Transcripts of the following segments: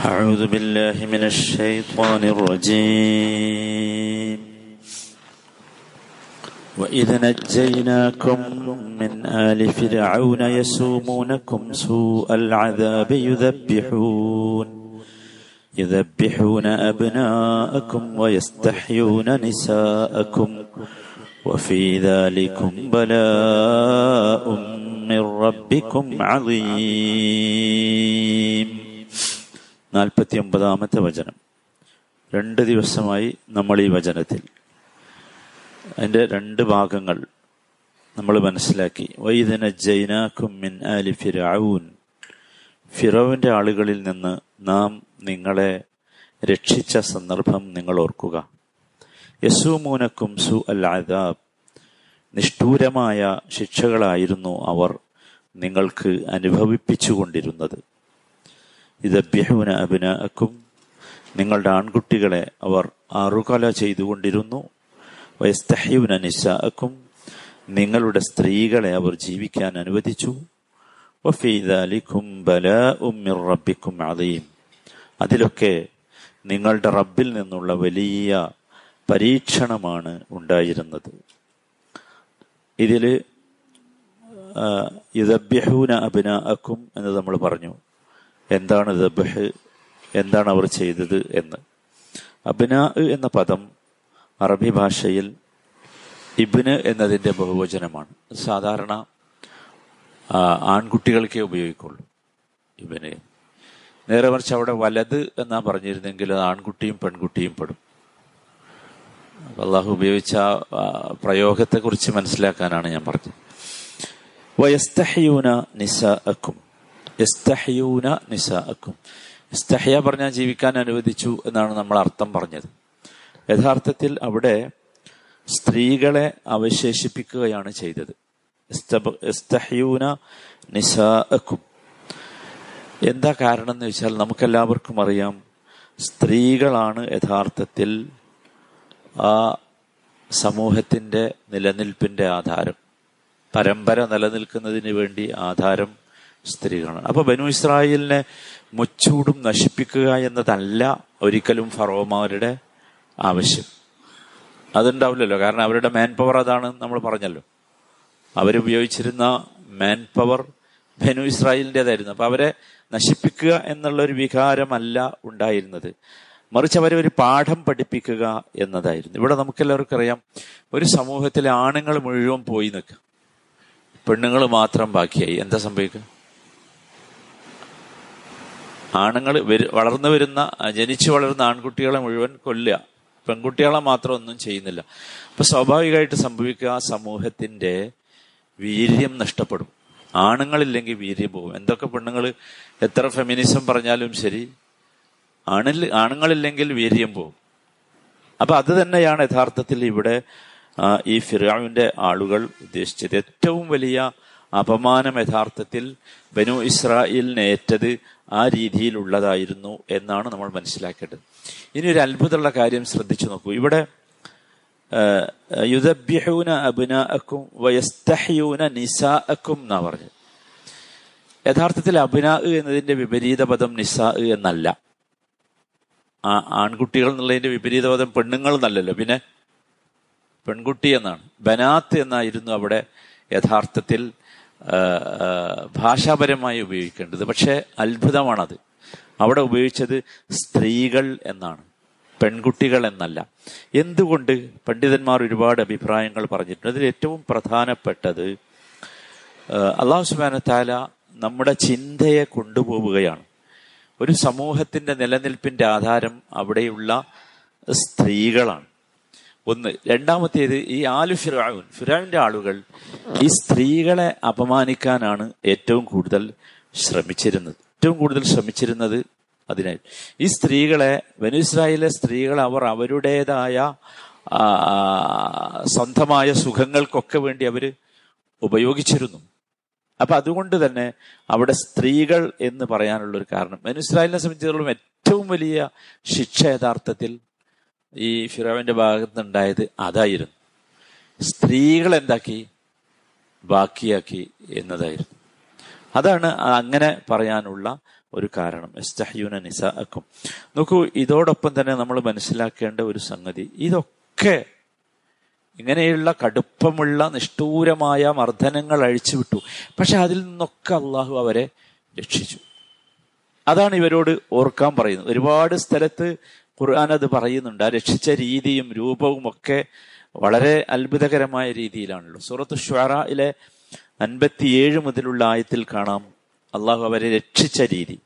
أعوذ بالله من الشيطان الرجيم. وإذ نجيناكم من آل فرعون يسومونكم سوء العذاب يذبحون يذبحون أبناءكم ويستحيون نساءكم وفي ذلكم بلاء من ربكم عظيم. നാൽപ്പത്തി ഒമ്പതാമത്തെ വചനം. രണ്ട് ദിവസമായി നമ്മൾ ഈ വചനത്തിൽ. അതിന്റെ രണ്ട് ഭാഗങ്ങൾ നമ്മൾ മനസ്സിലാക്കി. വൈദന ജൈനാക്കും മിൻ ആലി ഫിറൌൻ ആളുകളിൽ നിന്ന് നാം നിങ്ങളെ രക്ഷിച്ച സന്ദർഭം നിങ്ങൾ ഓർക്കുക. യസൂമൂനക്കും സു അൽ അദാബ്. നിഷ്ഠൂരമായ ശിക്ഷകളായിരുന്നു അവർ നിങ്ങൾക്ക് അനുഭവിപ്പിച്ചുകൊണ്ടിരുന്നത്. ഇതഭ്യഹൂന അഭിനക്കും നിങ്ങളുടെ ആൺകുട്ടികളെ അവർ അറുകല ചെയ്തുകൊണ്ടിരുന്നു. വയസ്തഹ്യൂന നിസാക്കും നിങ്ങളുടെ സ്ത്രീകളെ അവർ ജീവിക്കാൻ അനുവദിച്ചു. വഫീദാലിക്കും ബല ഉമ്മിർ റബ്ബിക്കും അതയും അതിലൊക്കെ നിങ്ങളുടെ റബ്ബിൽ നിന്നുള്ള വലിയ പരീക്ഷണമാണ് ഉണ്ടായിരുന്നത്. ഇതിൽ യുദബ്യഹൂന അഭിനാക്കും എന്ന് നമ്മൾ പറഞ്ഞു. എന്താണ് ദബഹ്? എന്താണ് അവർ ചെയ്തത് എന്ന്. അബ്നാ എന്ന പദം അറബി ഭാഷയിൽ ഇബിന് എന്നതിന്റെ ബഹുവചനമാണ്. സാധാരണ ആൺകുട്ടികൾക്കേ ഉപയോഗിക്കുള്ളൂ ഇബിന്. നേരെ മറിച്ച് അവിടെ വലത് എന്നാ പറഞ്ഞിരുന്നെങ്കിൽ അത് ആൺകുട്ടിയും പെൺകുട്ടിയും പെടും. അള്ളാഹു ഉപയോഗിച്ച പ്രയോഗത്തെക്കുറിച്ച് മനസ്സിലാക്കാനാണ് ഞാൻ പറഞ്ഞത്. വയസ്തഹ്യൂന നിസ അക്കും യസ്തഹ്യൂന നിസാഅക്കും. യസ്തഹ്യ പറഞ്ഞാൽ ജീവിക്കാൻ അനുവദിച്ചു എന്നാണ് നമ്മൾ അർത്ഥം പറഞ്ഞത്. യഥാർത്ഥത്തിൽ അവിടെ സ്ത്രീകളെ അവശേഷിപ്പിക്കുകയാണ് ചെയ്തത്. യസ്തഹ്യൂന നിസാഅക്കും. എന്താ കാരണം എന്ന് വെച്ചാൽ നമുക്കെല്ലാവർക്കും അറിയാം സ്ത്രീകളാണ് യഥാർത്ഥത്തിൽ ആ സമൂഹത്തിന്റെ നിലനിൽപ്പിന്റെ ആധാരം. പരമ്പര നിലനിൽക്കുന്നതിന് വേണ്ടി ആധാരം സ്ത്രീകളാണ്. അപ്പൊ ബനു ഇസ്രായേലിനെ മുച്ചൂടും നശിപ്പിക്കുക എന്നതല്ല ഒരിക്കലും ഫറോമാരുടെ ആവശ്യം. അതുണ്ടാവില്ലല്ലോ. കാരണം അവരുടെ മാൻ പവർ അതാണ് നമ്മൾ പറഞ്ഞല്ലോ. അവരുപയോഗിച്ചിരുന്ന മാൻ പവർ ബനു ഇസ്രായേലിന്റെതായിരുന്നു അപ്പൊ അവരെ നശിപ്പിക്കുക എന്നുള്ള ഒരു വികാരമല്ല ഉണ്ടായിരുന്നത്. മറിച്ച് അവരെ ഒരു പാഠം പഠിപ്പിക്കുക എന്നതായിരുന്നു. ഇവിടെ നമുക്കെല്ലാവർക്കും അറിയാം ഒരു സമൂഹത്തിലെ ആണുങ്ങൾ മുഴുവൻ പോയി നിൽക്കുക. പെണ്ണുങ്ങൾ മാത്രം ബാക്കിയായി. എന്താ സംഭവിക്കുക? ആണുങ്ങൾ വളർന്നു വരുന്ന ജനിച്ചു വളരുന്ന ആൺകുട്ടികളെ മുഴുവൻ കൊല്ലുക. പെൺകുട്ടികളെ മാത്രം ഒന്നും ചെയ്യുന്നില്ല. അപ്പൊ സ്വാഭാവികമായിട്ട് സംഭവിക്കുക ആ സമൂഹത്തിന്റെ വീര്യം നഷ്ടപ്പെടും. ആണുങ്ങളില്ലെങ്കിൽ വീര്യം പോകും. എന്തൊക്കെ പെണ്ണുങ്ങൾ എത്ര ഫെമിനിസം പറഞ്ഞാലും ശരി ആണിൽ ആണുങ്ങളില്ലെങ്കിൽ വീര്യം പോകും. അപ്പൊ അത് തന്നെയാണ് യഥാർത്ഥത്തിൽ ഇവിടെ ഈ ഫിറാവിന്റെ ആളുകൾ ഉദ്ദേശിച്ചത്. ഏറ്റവും വലിയ അപമാനം യഥാർത്ഥത്തിൽ ബനു ഇസ്രായേലിന് ഏറ്റത് ആ രീതിയിലുള്ളതായിരുന്നു എന്നാണ് നമ്മൾ മനസ്സിലാക്കേണ്ടത്. ഇനി ഒരു അത്ഭുതമുള്ള കാര്യം ശ്രദ്ധിച്ചു നോക്കൂ. ഇവിടെ യുദബ്യഹൂന അബിനാക്കും വയസ്തഹ്യൂന നിസാഅക്കും എന്നാ പറഞ്ഞു യഥാർത്ഥത്തിൽ അബിനാ എന്നതിന്റെ വിപരീത പദം നിസാ എന്നല്ല. ആ ആൺകുട്ടികൾ എന്നുള്ളതിന്റെ വിപരീത പദം പെണ്ണുങ്ങൾ എന്നല്ലല്ലോ. പിന്നെ പെൺകുട്ടി എന്നാണ്. ബനാത്ത് എന്നായിരുന്നു അവിടെ യഥാർത്ഥത്തിൽ ഭാഷാപരമായി ഉപയോഗിക്കേണ്ടത്. പക്ഷെ അത്ഭുതമാണത്. അവിടെ ഉപയോഗിച്ചത് സ്ത്രീകൾ എന്നാണ്. പെൺകുട്ടികൾ എന്നല്ല. എന്തുകൊണ്ട്? പണ്ഡിതന്മാർ ഒരുപാട് അഭിപ്രായങ്ങൾ പറഞ്ഞിട്ടുണ്ട്. അതിൽ ഏറ്റവും പ്രധാനപ്പെട്ടത് അള്ളാഹു സുബാന താല നമ്മുടെ ചിന്തയെ കൊണ്ടുപോവുകയാണ്. ഒരു സമൂഹത്തിന്റെ നിലനിൽപ്പിന്റെ ആധാരം അവിടെയുള്ള സ്ത്രീകളാണ്. ഒന്ന്. രണ്ടാമത്തേത് ഈ ആലു ഫിറാവുൻ ഫിറാവിന്റെ ആളുകൾ ഈ സ്ത്രീകളെ അപമാനിക്കാനാണ് ഏറ്റവും കൂടുതൽ ശ്രമിച്ചിരുന്നത്. ഏറ്റവും കൂടുതൽ ശ്രമിച്ചിരുന്നത് അതിനായി ഈ സ്ത്രീകളെ വെനുസ്രായിലെ സ്ത്രീകൾ അവർ അവരുടേതായ സ്വന്തമായ സുഖങ്ങൾക്കൊക്കെ വേണ്ടി അവർ ഉപയോഗിച്ചിരുന്നു. അപ്പൊ അതുകൊണ്ട് തന്നെ അവിടെ സ്ത്രീകൾ എന്ന് പറയാനുള്ള ഒരു കാരണം വെനുസ്രായിലിനെ സംബന്ധിച്ചിടത്തോളം ഏറ്റവും വലിയ ശിക്ഷ യഥാർത്ഥത്തിൽ ഈ ഫിറാവിന്റെ ഭാഗത്ത് ഉണ്ടായത് അതായിരുന്നു. സ്ത്രീകൾ എന്താക്കി? ബാക്കിയാക്കി എന്നതായിരുന്നു. അതാണ് അങ്ങനെ പറയാനുള്ള ഒരു കാരണം. എസ്തഹ്യൂന നിസാക്കും നോക്കൂ ഇതോടൊപ്പം തന്നെ നമ്മൾ മനസ്സിലാക്കേണ്ട ഒരു സംഗതി. ഇതൊക്കെ ഇങ്ങനെയുള്ള കടുപ്പമുള്ള നിഷ്ഠൂരമായ മർദ്ദനങ്ങൾ അഴിച്ചുവിട്ടു. പക്ഷെ അതിൽ നിന്നൊക്കെ അള്ളാഹു അവരെ രക്ഷിച്ചു. അതാണ് ഇവരോട് ഓർക്കാൻ പറയുന്നത്. ഒരുപാട് സ്ഥലത്ത് ഖുർആൻ അത് പറയുന്നുണ്ട്. ആ രക്ഷിച്ച രീതിയും രൂപവും ഒക്കെ വളരെ അത്ഭുതകരമായ രീതിയിലാണല്ലോ. സൂറത്ത് ഷ്വാറയിലെ അൻപത്തിയേഴ് മുതലുള്ള ആയത്തിൽ കാണാം. അള്ളാഹു അവരെ രക്ഷിച്ച രീതി.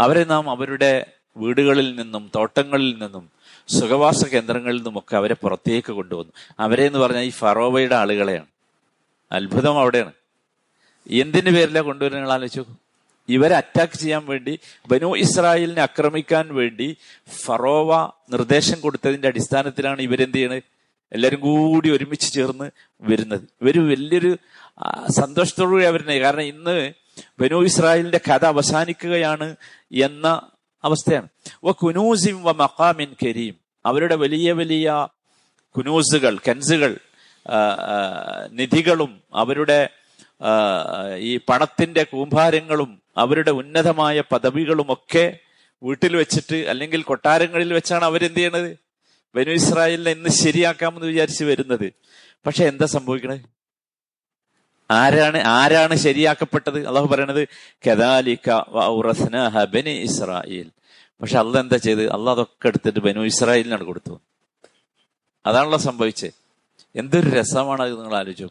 അവരെ നാം അവരുടെ വീടുകളിൽ നിന്നും തോട്ടങ്ങളിൽ നിന്നും സുഖവാസ കേന്ദ്രങ്ങളിൽ നിന്നുമൊക്കെ അവരെ പുറത്തേക്ക് കൊണ്ടുവന്നു. അവരെ എന്ന് പറഞ്ഞാൽ ഈ ഫറോവയുടെ ആളുകളെയാണ്. അത്ഭുതം അവിടെയാണ്. എന്തിന്റെ പേരിലാണ് കൊണ്ടുവരുന്ന ആലോചിച്ചു ഇവരെ അറ്റാക്ക് ചെയ്യാൻ വേണ്ടി ബനു ഇസ്രായേലിനെ ആക്രമിക്കാൻ വേണ്ടി ഫറോവ നിർദ്ദേശം കൊടുത്തതിന്റെ അടിസ്ഥാനത്തിലാണ് ഇവരെന്ത് ചെയ്യണത് എല്ലാവരും കൂടി ഒരുമിച്ച് ചേർന്ന് വരുന്നത്. ഇവർ വലിയൊരു സന്തോഷത്തോടുകൂടി അവരുന്നത് കാരണം ഇന്ന് ബനു ഇസ്രായേലിന്റെ കഥ അവസാനിക്കുകയാണ് എന്ന അവസ്ഥയാണ്. വ കുനൂസിം വ മക്കാമിൻ കരീം. അവരുടെ വലിയ വലിയ കുനൂസുകൾ കെൻസുകൾ നിധികളും അവരുടെ ഈ പണത്തിന്റെ കൂമ്പാരങ്ങളും അവരുടെ ഉന്നതമായ പദവികളുമൊക്കെ വീട്ടിൽ വെച്ചിട്ട് അല്ലെങ്കിൽ കൊട്ടാരങ്ങളിൽ വെച്ചാണ് അവരെന്ത് ചെയ്യണത്? ബനു ഇസ്രായേലിനെ ഇന്ന് ശരിയാക്കാമെന്ന് വിചാരിച്ച് വരുന്നത്. പക്ഷെ എന്താ സംഭവിക്കണത് ആരാണ് ആരാണ് ശരിയാക്കപ്പെട്ടത്? അള്ളാഹു പറയണത് ബനി ഇസ്രായേൽ. പക്ഷെ അള്ള എന്താ ചെയ്ത് അള്ളാഹ് അതൊക്കെ എടുത്തിട്ട് ബനു ഇസ്രായേലിനാണ് കൊടുത്തു അതാണല്ലോ സംഭവിച്ചത്. എന്തൊരു രസമാണ് നിങ്ങൾ ആലോചിച്ചു.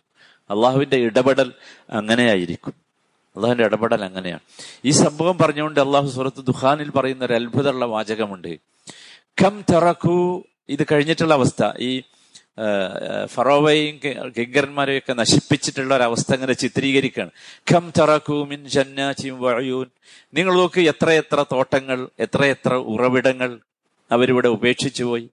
അള്ളാഹുവിന്റെ ഇടപെടൽ അങ്ങനെയായിരിക്കും. അള്ളാഹുവിന്റെ ഇടപെടൽ അങ്ങനെയാണ്. ഈ സംഭവം പറഞ്ഞുകൊണ്ട് അള്ളാഹു സുഹൃത്ത് ദുഹാനിൽ പറയുന്ന ഒരു അത്ഭുതമുള്ള വാചകമുണ്ട്. കം തറക്കു ഇത് കഴിഞ്ഞിട്ടുള്ള അവസ്ഥ. ഈ ഫറോവയും കിങ്കരന്മാരെയും ഒക്കെ നശിപ്പിച്ചിട്ടുള്ള ഒരു അവസ്ഥ ഇങ്ങനെ ചിത്രീകരിക്കുകയാണ്. ഖം തറക്കൂമിൻ ജന്നാച്ചിയും വഴയൂൻ നിങ്ങൾ നോക്ക് എത്ര എത്ര തോട്ടങ്ങൾ എത്ര എത്ര ഉറവിടങ്ങൾ അവരിവിടെ ഉപേക്ഷിച്ചു പോയി.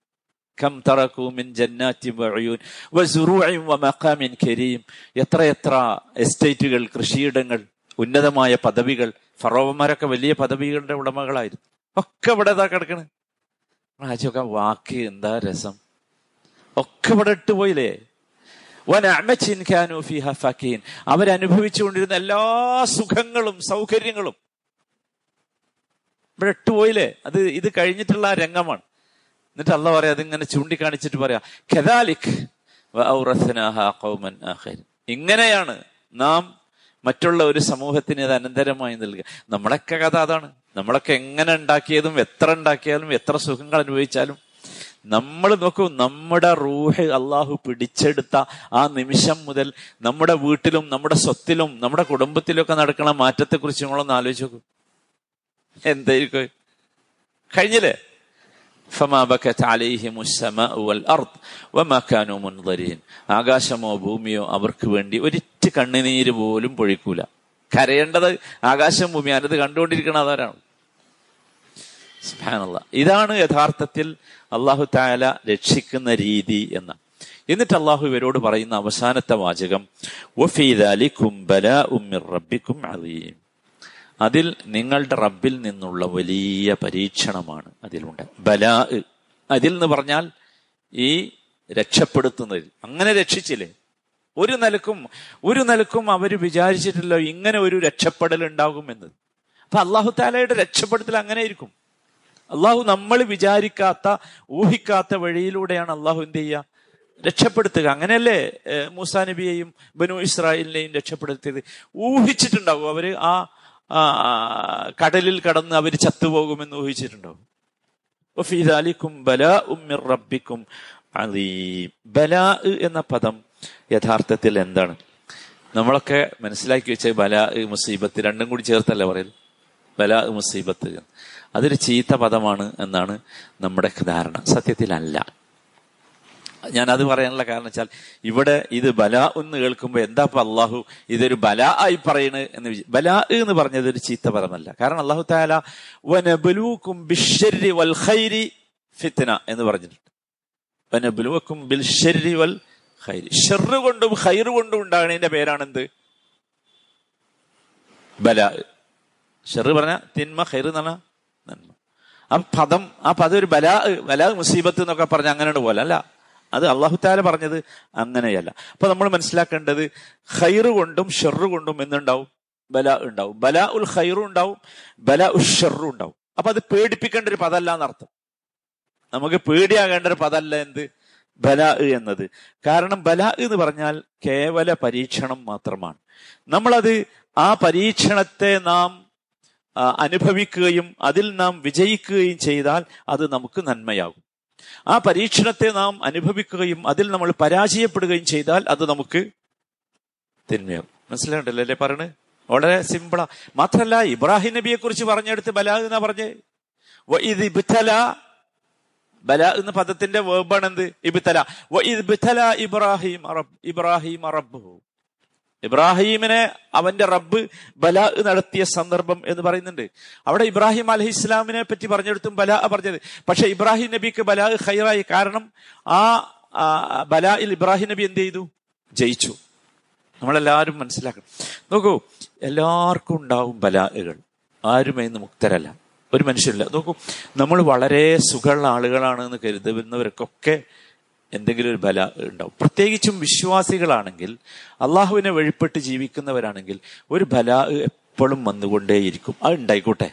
ഖം തറക്കൂമിൻ ജന്നാറ്റിയും വഴയൂൻ വസുറുവയും വമക്കാമിൻ കരീം. എത്ര എത്ര എസ്റ്റേറ്റുകൾ കൃഷിയിടങ്ങൾ ഉന്നതമായ പദവികൾ. ഫറോവന്മാരൊക്കെ വലിയ പദവികളുടെ ഉടമകളായിരുന്നു. ഒക്കെ ഇവിടെ ഇതാ കിടക്കണ്. രാജൊക്കെ വാക്ക് എന്താ രസം. ഒക്കെ ഇവിടെ ഇട്ടുപോയില്ലേ അവരനുഭവിച്ചുകൊണ്ടിരുന്ന എല്ലാ സുഖങ്ങളും സൗകര്യങ്ങളും ഇവിടെ ഇട്ടുപോയില്ലേ അത് ഇത് കഴിഞ്ഞിട്ടുള്ള രംഗമാണ്. എന്നിട്ട് അല്ല പറയാ അതിങ്ങനെ ചൂണ്ടിക്കാണിച്ചിട്ട് പറയാ കെദാലിക് ഇങ്ങനെയാണ് നാം മറ്റുള്ള ഒരു സമൂഹത്തിന് അത് അനന്തരമായി നൽകുക. നമ്മളൊക്കെ കഥ അതാണ്. നമ്മളൊക്കെ എങ്ങനെ ഉണ്ടാക്കിയതും എത്ര ഉണ്ടാക്കിയാലും എത്ര സുഖങ്ങൾ അനുഭവിച്ചാലും നമ്മൾ നോക്കൂ നമ്മുടെ റൂഹ് അള്ളാഹു പിടിച്ചെടുത്ത ആ നിമിഷം മുതൽ നമ്മുടെ വീട്ടിലും നമ്മുടെ സ്വത്തിലും നമ്മുടെ കുടുംബത്തിലൊക്കെ നടക്കുന്ന മാറ്റത്തെ കുറിച്ച് നിങ്ങളൊന്ന് ആലോചിച്ച് നോക്കൂ. എന്തായിരിക്കും? കഴിഞ്ഞില്ലേ? ആകാശമോ ഭൂമിയോ അവർക്ക് വേണ്ടി ഒരിറ്റ് കണ്ണുനീര് പോലും പൊഴിക്കൂല. കരയേണ്ടത് ആകാശം ഭൂമി അതിനത് കണ്ടുകൊണ്ടിരിക്കണം അതാരാണ് ഇതാണ് യഥാർത്ഥത്തിൽ അള്ളാഹു താല രക്ഷിക്കുന്ന രീതി എന്ന്. എന്നിട്ട് അള്ളാഹു ഇവരോട് പറയുന്ന അവസാനത്തെ വാചകം അതിൽ നിങ്ങളുടെ റബ്ബിൽ നിന്നുള്ള വലിയ പരീക്ഷണമാണ് അതിലുണ്ട്. ബലാ അതിൽ എന്ന് പറഞ്ഞാൽ ഈ രക്ഷപ്പെടുത്തുന്നതിൽ അങ്ങനെ രക്ഷിച്ചില്ലേ? ഒരു നിലക്കും ഒരു നിലക്കും അവർ വിചാരിച്ചിട്ടില്ല ഇങ്ങനെ ഒരു രക്ഷപ്പെടൽ ഉണ്ടാകുമെന്ന് അപ്പൊ അള്ളാഹു താലയുടെ രക്ഷപ്പെടുത്തൽ അങ്ങനെ ആയിരിക്കും അള്ളാഹു നമ്മൾ വിചാരിക്കാത്ത ഊഹിക്കാത്ത വഴിയിലൂടെയാണ് അള്ളാഹു എന്ത് ചെയ്യുക രക്ഷപ്പെടുത്തുക. അങ്ങനെയല്ലേ മൂസാ നബിയെയും ബനു ഇസ്രായേലിനെയും രക്ഷപ്പെടുത്തിയത്? ഊഹിച്ചിട്ടുണ്ടാവും. അവർ ആ കടലിൽ കടന്ന് അവർ ചത്തുപോകുമെന്ന് ഊഹിച്ചിട്ടുണ്ടാവും ബലാ ഉമ്മിർ റബ്ബിക്കും ബല എന്ന പദം യഥാർത്ഥത്തിൽ എന്താണ്? നമ്മളൊക്കെ മനസ്സിലാക്കി വെച്ച ബലാ മുസീബത്ത് രണ്ടും കൂടി ചേർത്തല്ല പറയൽ ബലാ മുസീബത്ത്. അതൊരു ചീത്ത പദമാണ് എന്നാണ് നമ്മുടെ ധാരണ. സത്യത്തിലല്ല. ഞാൻ അത് പറയാനുള്ള കാരണം വെച്ചാൽ ഇവിടെ ഇത് ബല എന്ന് കേൾക്കുമ്പോൾ എന്താ ഇപ്പൊ അള്ളാഹു ഇതൊരു ബല ആയി പറയണ് എന്ന് ബല എന്ന് പറഞ്ഞത് ഒരു ചീത്ത പദമല്ല. കാരണം അള്ളാഹു താല വനബലൂക്കും വൽ ഖൈരി എന്ന് പറഞ്ഞിട്ടുണ്ട്. വനബലൂക്കും ബിൽ വൽ ഖൈരി. കൊണ്ടും ഖൈറ് കൊണ്ടും ഉണ്ടാകുന്നതിന്റെ ബല. ഷെറ് പറഞ്ഞ തിന്മ ഖൈർ എന്ന് പറഞ്ഞ നന്മ. ആ പദം ആ പദം ഒരു ബലാ ബലാ മുസീബത്ത് എന്നൊക്കെ പറഞ്ഞ അങ്ങനെയാണ് പോലെ അല്ല? അത് അള്ളാഹുത്താല പറഞ്ഞത് അങ്ങനെയല്ല. അപ്പൊ നമ്മൾ മനസ്സിലാക്കേണ്ടത് ഹൈറ് കൊണ്ടും ഷെറു കൊണ്ടും എന്തുണ്ടാവും? ബല ഉണ്ടാവും. ബല ഉൽ ഹൈറും ഉണ്ടാവും ബല ഉൽ ഷെറും ഉണ്ടാവും. അപ്പൊ അത് പേടിപ്പിക്കേണ്ട ഒരു പദമല്ല എന്നർത്ഥം. നമുക്ക് പേടിയാകേണ്ട ഒരു പദമല്ല എന്ത്? ബല എന്നത്. കാരണം ബല എന്ന് പറഞ്ഞാൽ കേവല പരീക്ഷണം മാത്രമാണ്. നമ്മളത് ആ പരീക്ഷണത്തെ നാം അനുഭവിക്കുകയും അതിൽ നാം വിജയിക്കുകയും ചെയ്താൽ അത് നമുക്ക് നന്മയാകും. ആ പരീക്ഷണത്തെ നാം അനുഭവിക്കുകയും അതിൽ നമ്മൾ പരാജയപ്പെടുകയും ചെയ്താൽ അത് നമുക്ക് തിന്മയാകും. മനസ്സിലായിട്ടല്ലോ അല്ലേ പറഞ്ഞ് വളരെ സിമ്പിളാ. മാത്രല്ല ഇബ്രാഹിം നബിയെ കുറിച്ച് പറഞ്ഞെടുത്ത് ബലാ എന്നാ പറഞ്ഞേ? ഇത് ഇബ്തല ബല എന്ന പദത്തിന്റെ വേർബാണ് എന്ത് ഇബ്തല. ഇബ്രാഹിം ഇബ്രാഹിം റബ്ബു ഇബ്രാഹീമിനെ അവന്റെ റബ്ബ് ബല നടത്തിയ സന്ദർഭം എന്ന് പറയുന്നുണ്ട്. അവിടെ ഇബ്രാഹിം അലഹി ഇസ്ലാമിനെ പറ്റി പറഞ്ഞെടുത്തും ബല പറഞ്ഞത്. പക്ഷെ ഇബ്രാഹിം നബിക്ക് ബല ഹൈറായി കാരണം ആ ബലായിൽ ഇബ്രാഹിം നബി എന്ത് ചെയ്തു? ജയിച്ചു. നമ്മളെല്ലാവരും മനസ്സിലാക്കണം. നോക്കൂ എല്ലാവർക്കും ഉണ്ടാവും ബലാഹുകൾ. ആരും അതിന് മുക്തരല്ല. ഒരു മനുഷ്യരില്ല നോക്കൂ നമ്മൾ വളരെ സുഖമുള്ള ആളുകളാണ് എന്ന് കരുതുന്നവർക്കൊക്കെ എന്തെങ്കിലും ഒരു ബല ഉണ്ടാവും. പ്രത്യേകിച്ചും വിശ്വാസികളാണെങ്കിൽ അള്ളാഹുവിനെ വഴിപ്പെട്ട് ജീവിക്കുന്നവരാണെങ്കിൽ ഒരു ബല എപ്പോഴും വന്നുകൊണ്ടേയിരിക്കും. അത് ഉണ്ടായിക്കോട്ടെ.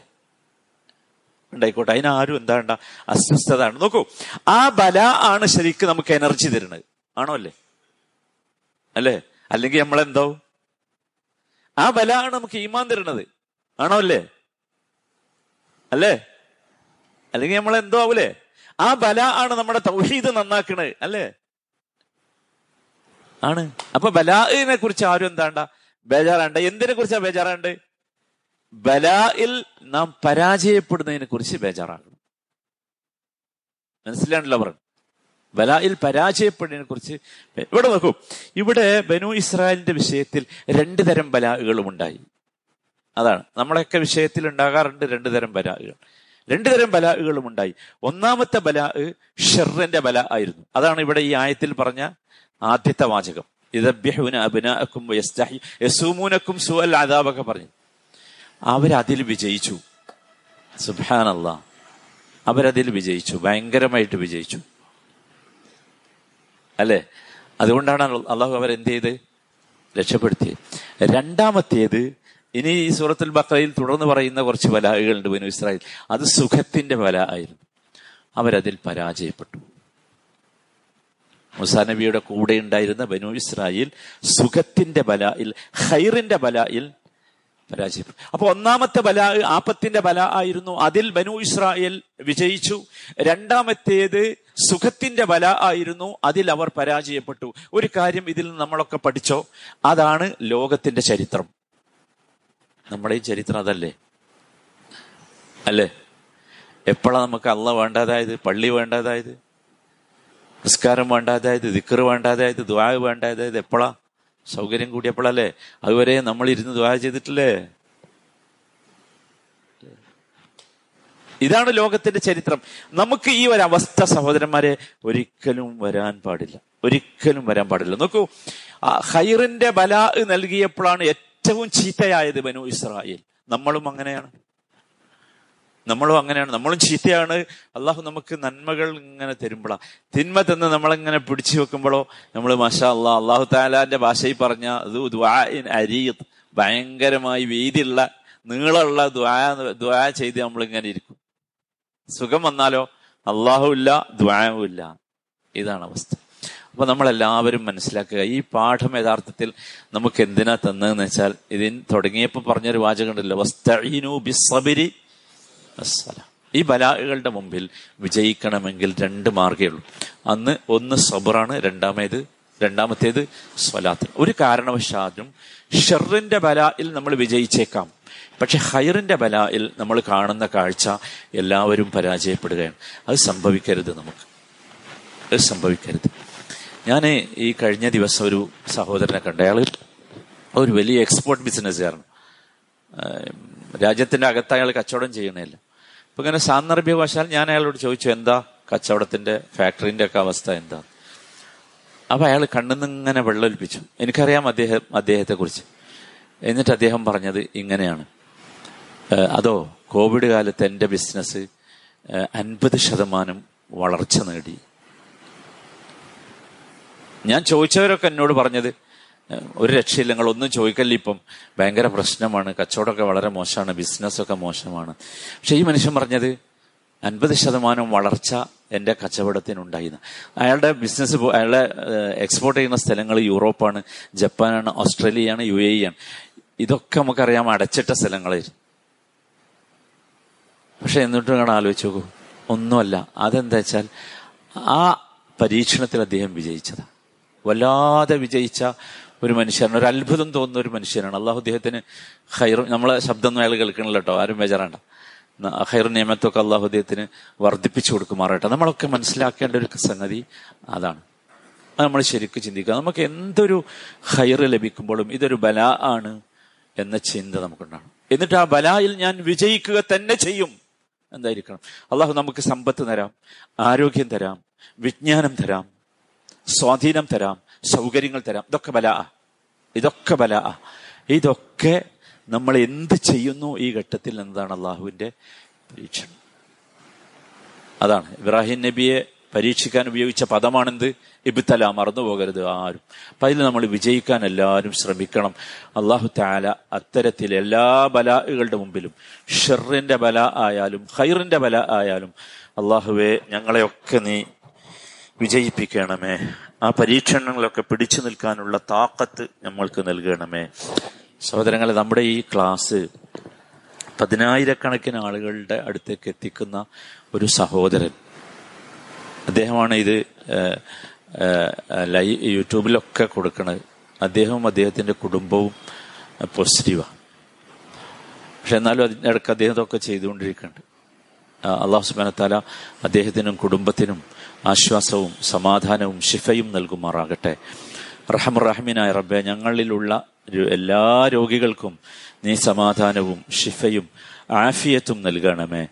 ഉണ്ടായിക്കോട്ടെ. അതിനാരും എന്താ അസ്വസ്ഥതാണ് നോക്കൂ ആ ബല ആണ് ശരിക്കും നമുക്ക് എനർജി തരുന്നത്. ആണോ അല്ലേ? അല്ലേ? അല്ലെങ്കിൽ നമ്മളെന്തോ? ആ ബല ആണ് നമുക്ക് ഈമാൻ തരുന്നത്. ആണോ അല്ലേ? അല്ലേ? അല്ലെങ്കിൽ നമ്മൾ എന്തോ ആവൂലേ? ആ ബല ആണ് നമ്മുടെ തൗഹീദ് നന്നാക്കണത് അല്ലേ? ആണ്. അപ്പൊ ബലാഇനെ കുറിച്ച് ആരും എന്താണ്ട? ബേജാറാണ്ട്. എന്തിനെ കുറിച്ചാ ബേജാറാണ്ട്? ബലായിൽ നാം പരാജയപ്പെടുന്നതിനെ കുറിച്ച് ബേജാറാകണം. മനസ്സിലാണല്ലോ പറഞ്ഞു ബലായിൽ പരാജയപ്പെടുന്നതിനെ കുറിച്ച് ഇവിടെ നോക്കൂ. ഇവിടെ ബനു ഇസ്രായേലിന്റെ വിഷയത്തിൽ രണ്ടു തരം ബലാഹുകളും ഉണ്ടായി. അതാണ്. നമ്മളൊക്കെ വിഷയത്തിൽ ഉണ്ടാകാറുണ്ട് രണ്ടു തരം ബലാഹുകൾ രണ്ടു തരം ബലാഹുകളും ഉണ്ടായി. ഒന്നാമത്തെ ബലാഹ് ഷെറിന്റെ ബല ആയിരുന്നു. അതാണ് ഇവിടെ ഈ ആയത്തിൽ പറഞ്ഞ ആദ്യത്തെ വാചകം. ഇതബ്യഹുന അബിനാക്കും യസൂമൂനക്കും സുഅൽ അദാബൊക്കെ പറഞ്ഞു. അവരതിൽ വിജയിച്ചു. സുബാനല്ല അവരതിൽ വിജയിച്ചു. ഭയങ്കരമായിട്ട് വിജയിച്ചു. അല്ലേ? അതുകൊണ്ടാണ് അള്ളാഹു അവരെന്ത് ചെയ്ത്? രക്ഷപ്പെടുത്തിയത്. രണ്ടാമത്തേത് ഇനി ഈ സൂറത്തുൽ ബക്രയിൽ തുടർന്ന് പറയുന്ന കുറച്ച് ബലാഹുകളുണ്ട് ബനു ഇസ്രായേൽ. അത് സുഖത്തിന്റെ ബല ആയിരുന്നു. അവരതിൽ പരാജയപ്പെട്ടു. മുസാ നബിയുടെ കൂടെ ഉണ്ടായിരുന്ന ബനു ഇസ്രായേൽ സുഖത്തിന്റെ ബലായിൽ ഹൈറിന്റെ ബലായിൽ പരാജയപ്പെട്ടു. അപ്പൊ ഒന്നാമത്തെ ബല ആപത്തിന്റെ ബല ആയിരുന്നു. അതിൽ ബനു ഇസ്രായേൽ വിജയിച്ചു. രണ്ടാമത്തേത് സുഖത്തിന്റെ ബല ആയിരുന്നു. അതിൽ അവർ പരാജയപ്പെട്ടു. ഒരു കാര്യം ഇതിൽ നമ്മളൊക്കെ പഠിച്ചോ? അതാണ് ലോകത്തിന്റെ ചരിത്രം. നമ്മുടെ ഈ ചരിത്രം അതല്ലേ? അല്ലേ? എപ്പോഴാണ് നമുക്ക് അള്ള വേണ്ടാതായത് പള്ളി വേണ്ടാതായത് നിസ്കാരം വേണ്ടാതായത് ദിക്കറ് വേണ്ടാതായത് ദ്വാ വേണ്ടാതായത് എപ്പോഴാ? സൗകര്യം കൂടിയപ്പോഴല്ലേ? അതുവരെ നമ്മൾ ഇരുന്ന് ദ്വാ ചെയ്തിട്ടില്ലേ? ഇതാണ് ലോകത്തിന്റെ ചരിത്രം. നമുക്ക് ഈ ഒരു അവസ്ഥ സഹോദരന്മാരെ ഒരിക്കലും വരാൻ പാടില്ല. ഒരിക്കലും വരാൻ പാടില്ല. നോക്കൂ ഹൈറിന്റെ ബല നൽകിയപ്പോഴാണ് ഏറ്റവും ചീത്തയായത് ബനു ഇസ്രായേൽ. നമ്മളും അങ്ങനെയാണ്. നമ്മളും അങ്ങനെയാണ്. നമ്മളും ചീത്തയാണ്. അള്ളാഹു നമുക്ക് നന്മകൾ ഇങ്ങനെ തരുമ്പോഴാ തിന്മ തന്ന് നമ്മളിങ്ങനെ പിടിച്ചു വെക്കുമ്പോഴോ നമ്മൾ മാഷാ അള്ളാഹ് അള്ളാഹു താലാന്റെ ഭാഷയിൽ പറഞ്ഞ അരീത് ഭയങ്കരമായി വീതിയുള്ള നീളമുള്ള ദ്വാ ദ്വാ ചെയ്ത് നമ്മളിങ്ങനെ ഇരിക്കും. സുഖം വന്നാലോ? ദ്വാവും ഇല്ല ഇതാണ് അവസ്ഥ. അപ്പൊ നമ്മളെല്ലാവരും മനസ്സിലാക്കുക ഈ പാഠം യഥാർത്ഥത്തിൽ നമുക്ക് എന്തിനാ തന്നതെന്ന് വെച്ചാൽ ഇതിന് തുടങ്ങിയപ്പോൾ പറഞ്ഞൊരു വാചകം ഉണ്ടല്ലോ വസ്തഈനു ഈ ബലാഹുകളുടെ മുമ്പിൽ വിജയിക്കണമെങ്കിൽ രണ്ട് മാർഗേ ഉള്ളൂ. അന്ന് ഒന്ന് സബറാണ് രണ്ടാമേത് രണ്ടാമത്തേത് സ്വലാത്ത്. ഒരു കാരണവശാലും ഷെറിന്റെ ബലായിൽ നമ്മൾ വിജയിച്ചേക്കാം. പക്ഷെ ഹൈറിന്റെ ബലായിൽ നമ്മൾ കാണുന്ന കാഴ്ച എല്ലാവരും പരാജയപ്പെടുകയാണ്. അത് സംഭവിക്കരുത് നമുക്ക്. അത് സംഭവിക്കരുത്. ഞാൻ ഈ കഴിഞ്ഞ ദിവസം ഒരു സഹോദരനെ കണ്ട. അയാൾ ഒരു വലിയ എക്സ്പോർട്ട് ബിസിനസ്സുകാരൻ രാജ്യത്തിന്റെ അകത്ത് അയാൾ കച്ചവടം ചെയ്യണേല്ല അപ്പൊ ഇങ്ങനെ സാന്ദർഭ്യവശാൽ ഞാൻ അയാളോട് ചോദിച്ചു എന്താ കച്ചവടത്തിന്റെ ഫാക്ടറിന്റെ ഒക്കെ അവസ്ഥ എന്താ? അപ്പൊ അയാൾ കണ്ണുനിന്ന് ഇങ്ങനെ വെള്ളമൊലിപ്പിച്ചു. എനിക്കറിയാം അദ്ദേഹം അദ്ദേഹത്തെ കുറിച്ച് എന്നിട്ട് അദ്ദേഹം പറഞ്ഞത് ഇങ്ങനെയാണ്. അതോ കോവിഡ് കാലത്ത് എന്റെ ബിസിനസ് അൻപത് ശതമാനം വളർച്ച നേടി. ഞാൻ ചോദിച്ചവരൊക്കെ എന്നോട് പറഞ്ഞത് ഒരു രക്ഷയില്ല നിങ്ങൾ ഒന്നും ചോദിക്കല്ല ഇപ്പം? ഭയങ്കര പ്രശ്നമാണ്. കച്ചവടമൊക്കെ വളരെ മോശമാണ്. ബിസിനസ്സൊക്കെ മോശമാണ്. പക്ഷെ ഈ മനുഷ്യൻ പറഞ്ഞത് അൻപത് ശതമാനം വളർച്ച എന്റെ കച്ചവടത്തിനുണ്ടായിരുന്നു അയാളുടെ ബിസിനസ് അയാളുടെ എക്സ്പോർട്ട് ചെയ്യുന്ന സ്ഥലങ്ങൾ യൂറോപ്പാണ് ജപ്പാനാണ് ഓസ്ട്രേലിയയാണ് യു എ ആണ് ഇതൊക്കെ നമുക്കറിയാം അടച്ചിട്ട സ്ഥലങ്ങളായിരുന്നു പക്ഷെ എന്നിട്ട് നിങ്ങൾ ആലോചിച്ച് നോക്കൂ. ഒന്നുമല്ല. അതെന്താ വെച്ചാൽ ആ പരീക്ഷണത്തിൽ അദ്ദേഹം വിജയിച്ചതാ. വല്ലാതെ വിജയിച്ച ഒരു മനുഷ്യനാണ്. ഒരു അത്ഭുതം തോന്നുന്ന ഒരു മനുഷ്യനാണ്. അള്ളാഹു അദ്ദേഹത്തിന് ഹൈറു നമ്മളെ ശബ്ദം അയാൾ കേൾക്കണില്ല കേട്ടോ ആരും ബേജാറാണ്ട. ഹൈർ നിയമത്തൊക്കെ അള്ളാഹു അദ്ദേഹത്തിന് വർദ്ധിപ്പിച്ചു കൊടുക്കുമാറട്ടെ നമ്മളൊക്കെ മനസ്സിലാക്കേണ്ട ഒരു സംഗതി അതാണ്. അത് നമ്മൾ ശരിക്കും ചിന്തിക്കുക. നമുക്ക് എന്തൊരു ഹൈർ ലഭിക്കുമ്പോഴും ഇതൊരു ബല ആണ് എന്ന ചിന്ത നമുക്കുണ്ടാണ് എന്നിട്ട് ആ ബലായിൽ ഞാൻ വിജയിക്കുക തന്നെ ചെയ്യും. എന്തായിരിക്കണം? അള്ളാഹു നമുക്ക് സമ്പത്ത് തരാം ആരോഗ്യം തരാം വിജ്ഞാനം തരാം സ്വാധീനം തരാം സൗകര്യങ്ങൾ തരാം. ഇതൊക്കെ ബല. ഇതൊക്കെ ബല. ഇതൊക്കെ നമ്മൾ എന്ത് ചെയ്യുന്നു ഈ ഘട്ടത്തിൽ എന്നതാണ് അള്ളാഹുവിന്റെ പരീക്ഷണം. അതാണ്. ഇബ്രാഹിം നബിയെ പരീക്ഷിക്കാൻ ഉപയോഗിച്ച പദമാണെന്ത്? ഇബിത്തല മറന്നു പോകരുത് ആരും. അപ്പൊ അതിൽ നമ്മൾ വിജയിക്കാൻ എല്ലാവരും ശ്രമിക്കണം. അള്ളാഹു താല അത്തരത്തിൽ എല്ലാ ബലാകളുടെ മുമ്പിലും ഷെറിന്റെ ബല ആയാലും ഹൈറിന്റെ ബല ആയാലും അള്ളാഹുവെ ഞങ്ങളെയൊക്കെ നീ വിജയിപ്പിക്കണമേ. ആ പരീക്ഷണങ്ങളൊക്കെ പിടിച്ചു നിൽക്കാനുള്ള താക്കത്ത് നമ്മൾക്ക് നൽകണമേ. സഹോദരങ്ങളെ നമ്മുടെ ഈ ക്ലാസ് പതിനായിരക്കണക്കിന് ആളുകളുടെ അടുത്തേക്ക് എത്തിക്കുന്ന ഒരു സഹോദരൻ. അദ്ദേഹമാണ് ഇത് ലൈവ് യൂട്യൂബിലൊക്കെ കൊടുക്കുന്നത് അദ്ദേഹവും അദ്ദേഹത്തിന്റെ കുടുംബവും പോസിറ്റീവാണ് പക്ഷെ എന്നാലും അതിന്റെ ഇടയ്ക്ക് അദ്ദേഹം ഇതൊക്കെ ചെയ്തുകൊണ്ടിരിക്കുന്നുണ്ട് അള്ളാഹു സുബാനത്താല അദ്ദേഹത്തിനും കുടുംബത്തിനും ആശ്വാസവും സമാധാനവും ഷിഫയും നൽകുമാറാകട്ടെ. റഹമുറഹമിനായ റബ്ബെ ഞങ്ങളിലുള്ള എല്ലാ രോഗികൾക്കും നീ സമാധാനവും ഷിഫയും ആഫിയത്തും നൽകണമേ.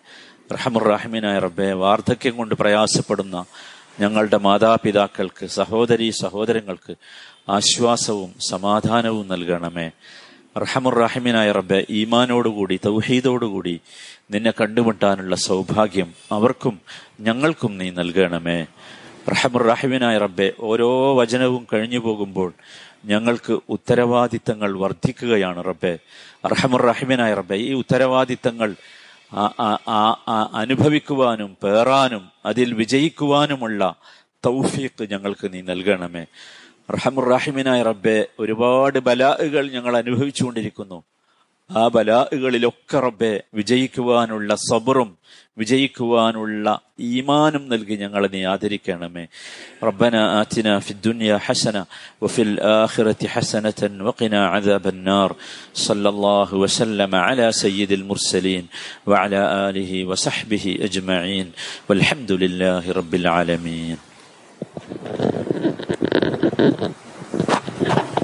റഹമുറഹമിനായ റബ്ബെ വാർദ്ധക്യം കൊണ്ട് പ്രയാസപ്പെടുന്ന ഞങ്ങളുടെ മാതാപിതാക്കൾക്ക് സഹോദരി സഹോദരങ്ങൾക്ക് ആശ്വാസവും സമാധാനവും നൽകണമേ. റഹമുറഹിമിനായ റബ്ബെ ഈമാനോടുകൂടി തൗഹീദോടുകൂടി നിന്നെ കണ്ടുമുട്ടാനുള്ള സൗഭാഗ്യം അവർക്കും ഞങ്ങൾക്കും നീ നൽകണമേ. റഹമുറഹിമിനായ റബ്ബെ ഓരോ വചനവും കഴിഞ്ഞു പോകുമ്പോൾ ഞങ്ങൾക്ക് ഉത്തരവാദിത്തങ്ങൾ വർദ്ധിക്കുകയാണ് റബ്ബെ. റഹമുറഹിമിനായ റബ്ബെ ഈ ഉത്തരവാദിത്തങ്ങൾ അനുഭവിക്കുവാനും പേറാനും അതിൽ വിജയിക്കുവാനുമുള്ള തൗഫീഖ് ഞങ്ങൾക്ക് നീ നൽകണമേ. റഹമുറാഹിമിനായ റബ്ബെ ഒരുപാട് ബലാഹുകൾ ഞങ്ങൾ അനുഭവിച്ചുകൊണ്ടിരിക്കുന്നു. ആ ബലാഹുകളിലൊക്കെ റബ്ബെ വിജയിക്കുവാനുള്ള സബറും വിജയിക്കുവാനുള്ള ഈമാനും നൽകി ഞങ്ങളെ നീ ആദരിക്കണമേ. റബ്ബന ആതിന ഫിദ്ദുനിയ ഹസന വഫിൽ ആഖിറതി ഹസനതൻ വഖിന അദാബന്നാർ. സല്ലല്ലാഹു വസല്ലമ അലാ സയ്യിദിൽ മുർസലീൻ വഅലാ ആലിഹി വസഹ്ബിഹി അജ്മഈൻ. വൽഹംദുലില്ലാഹി റബ്ബിൽ ആലമീൻ. Mm-hmm.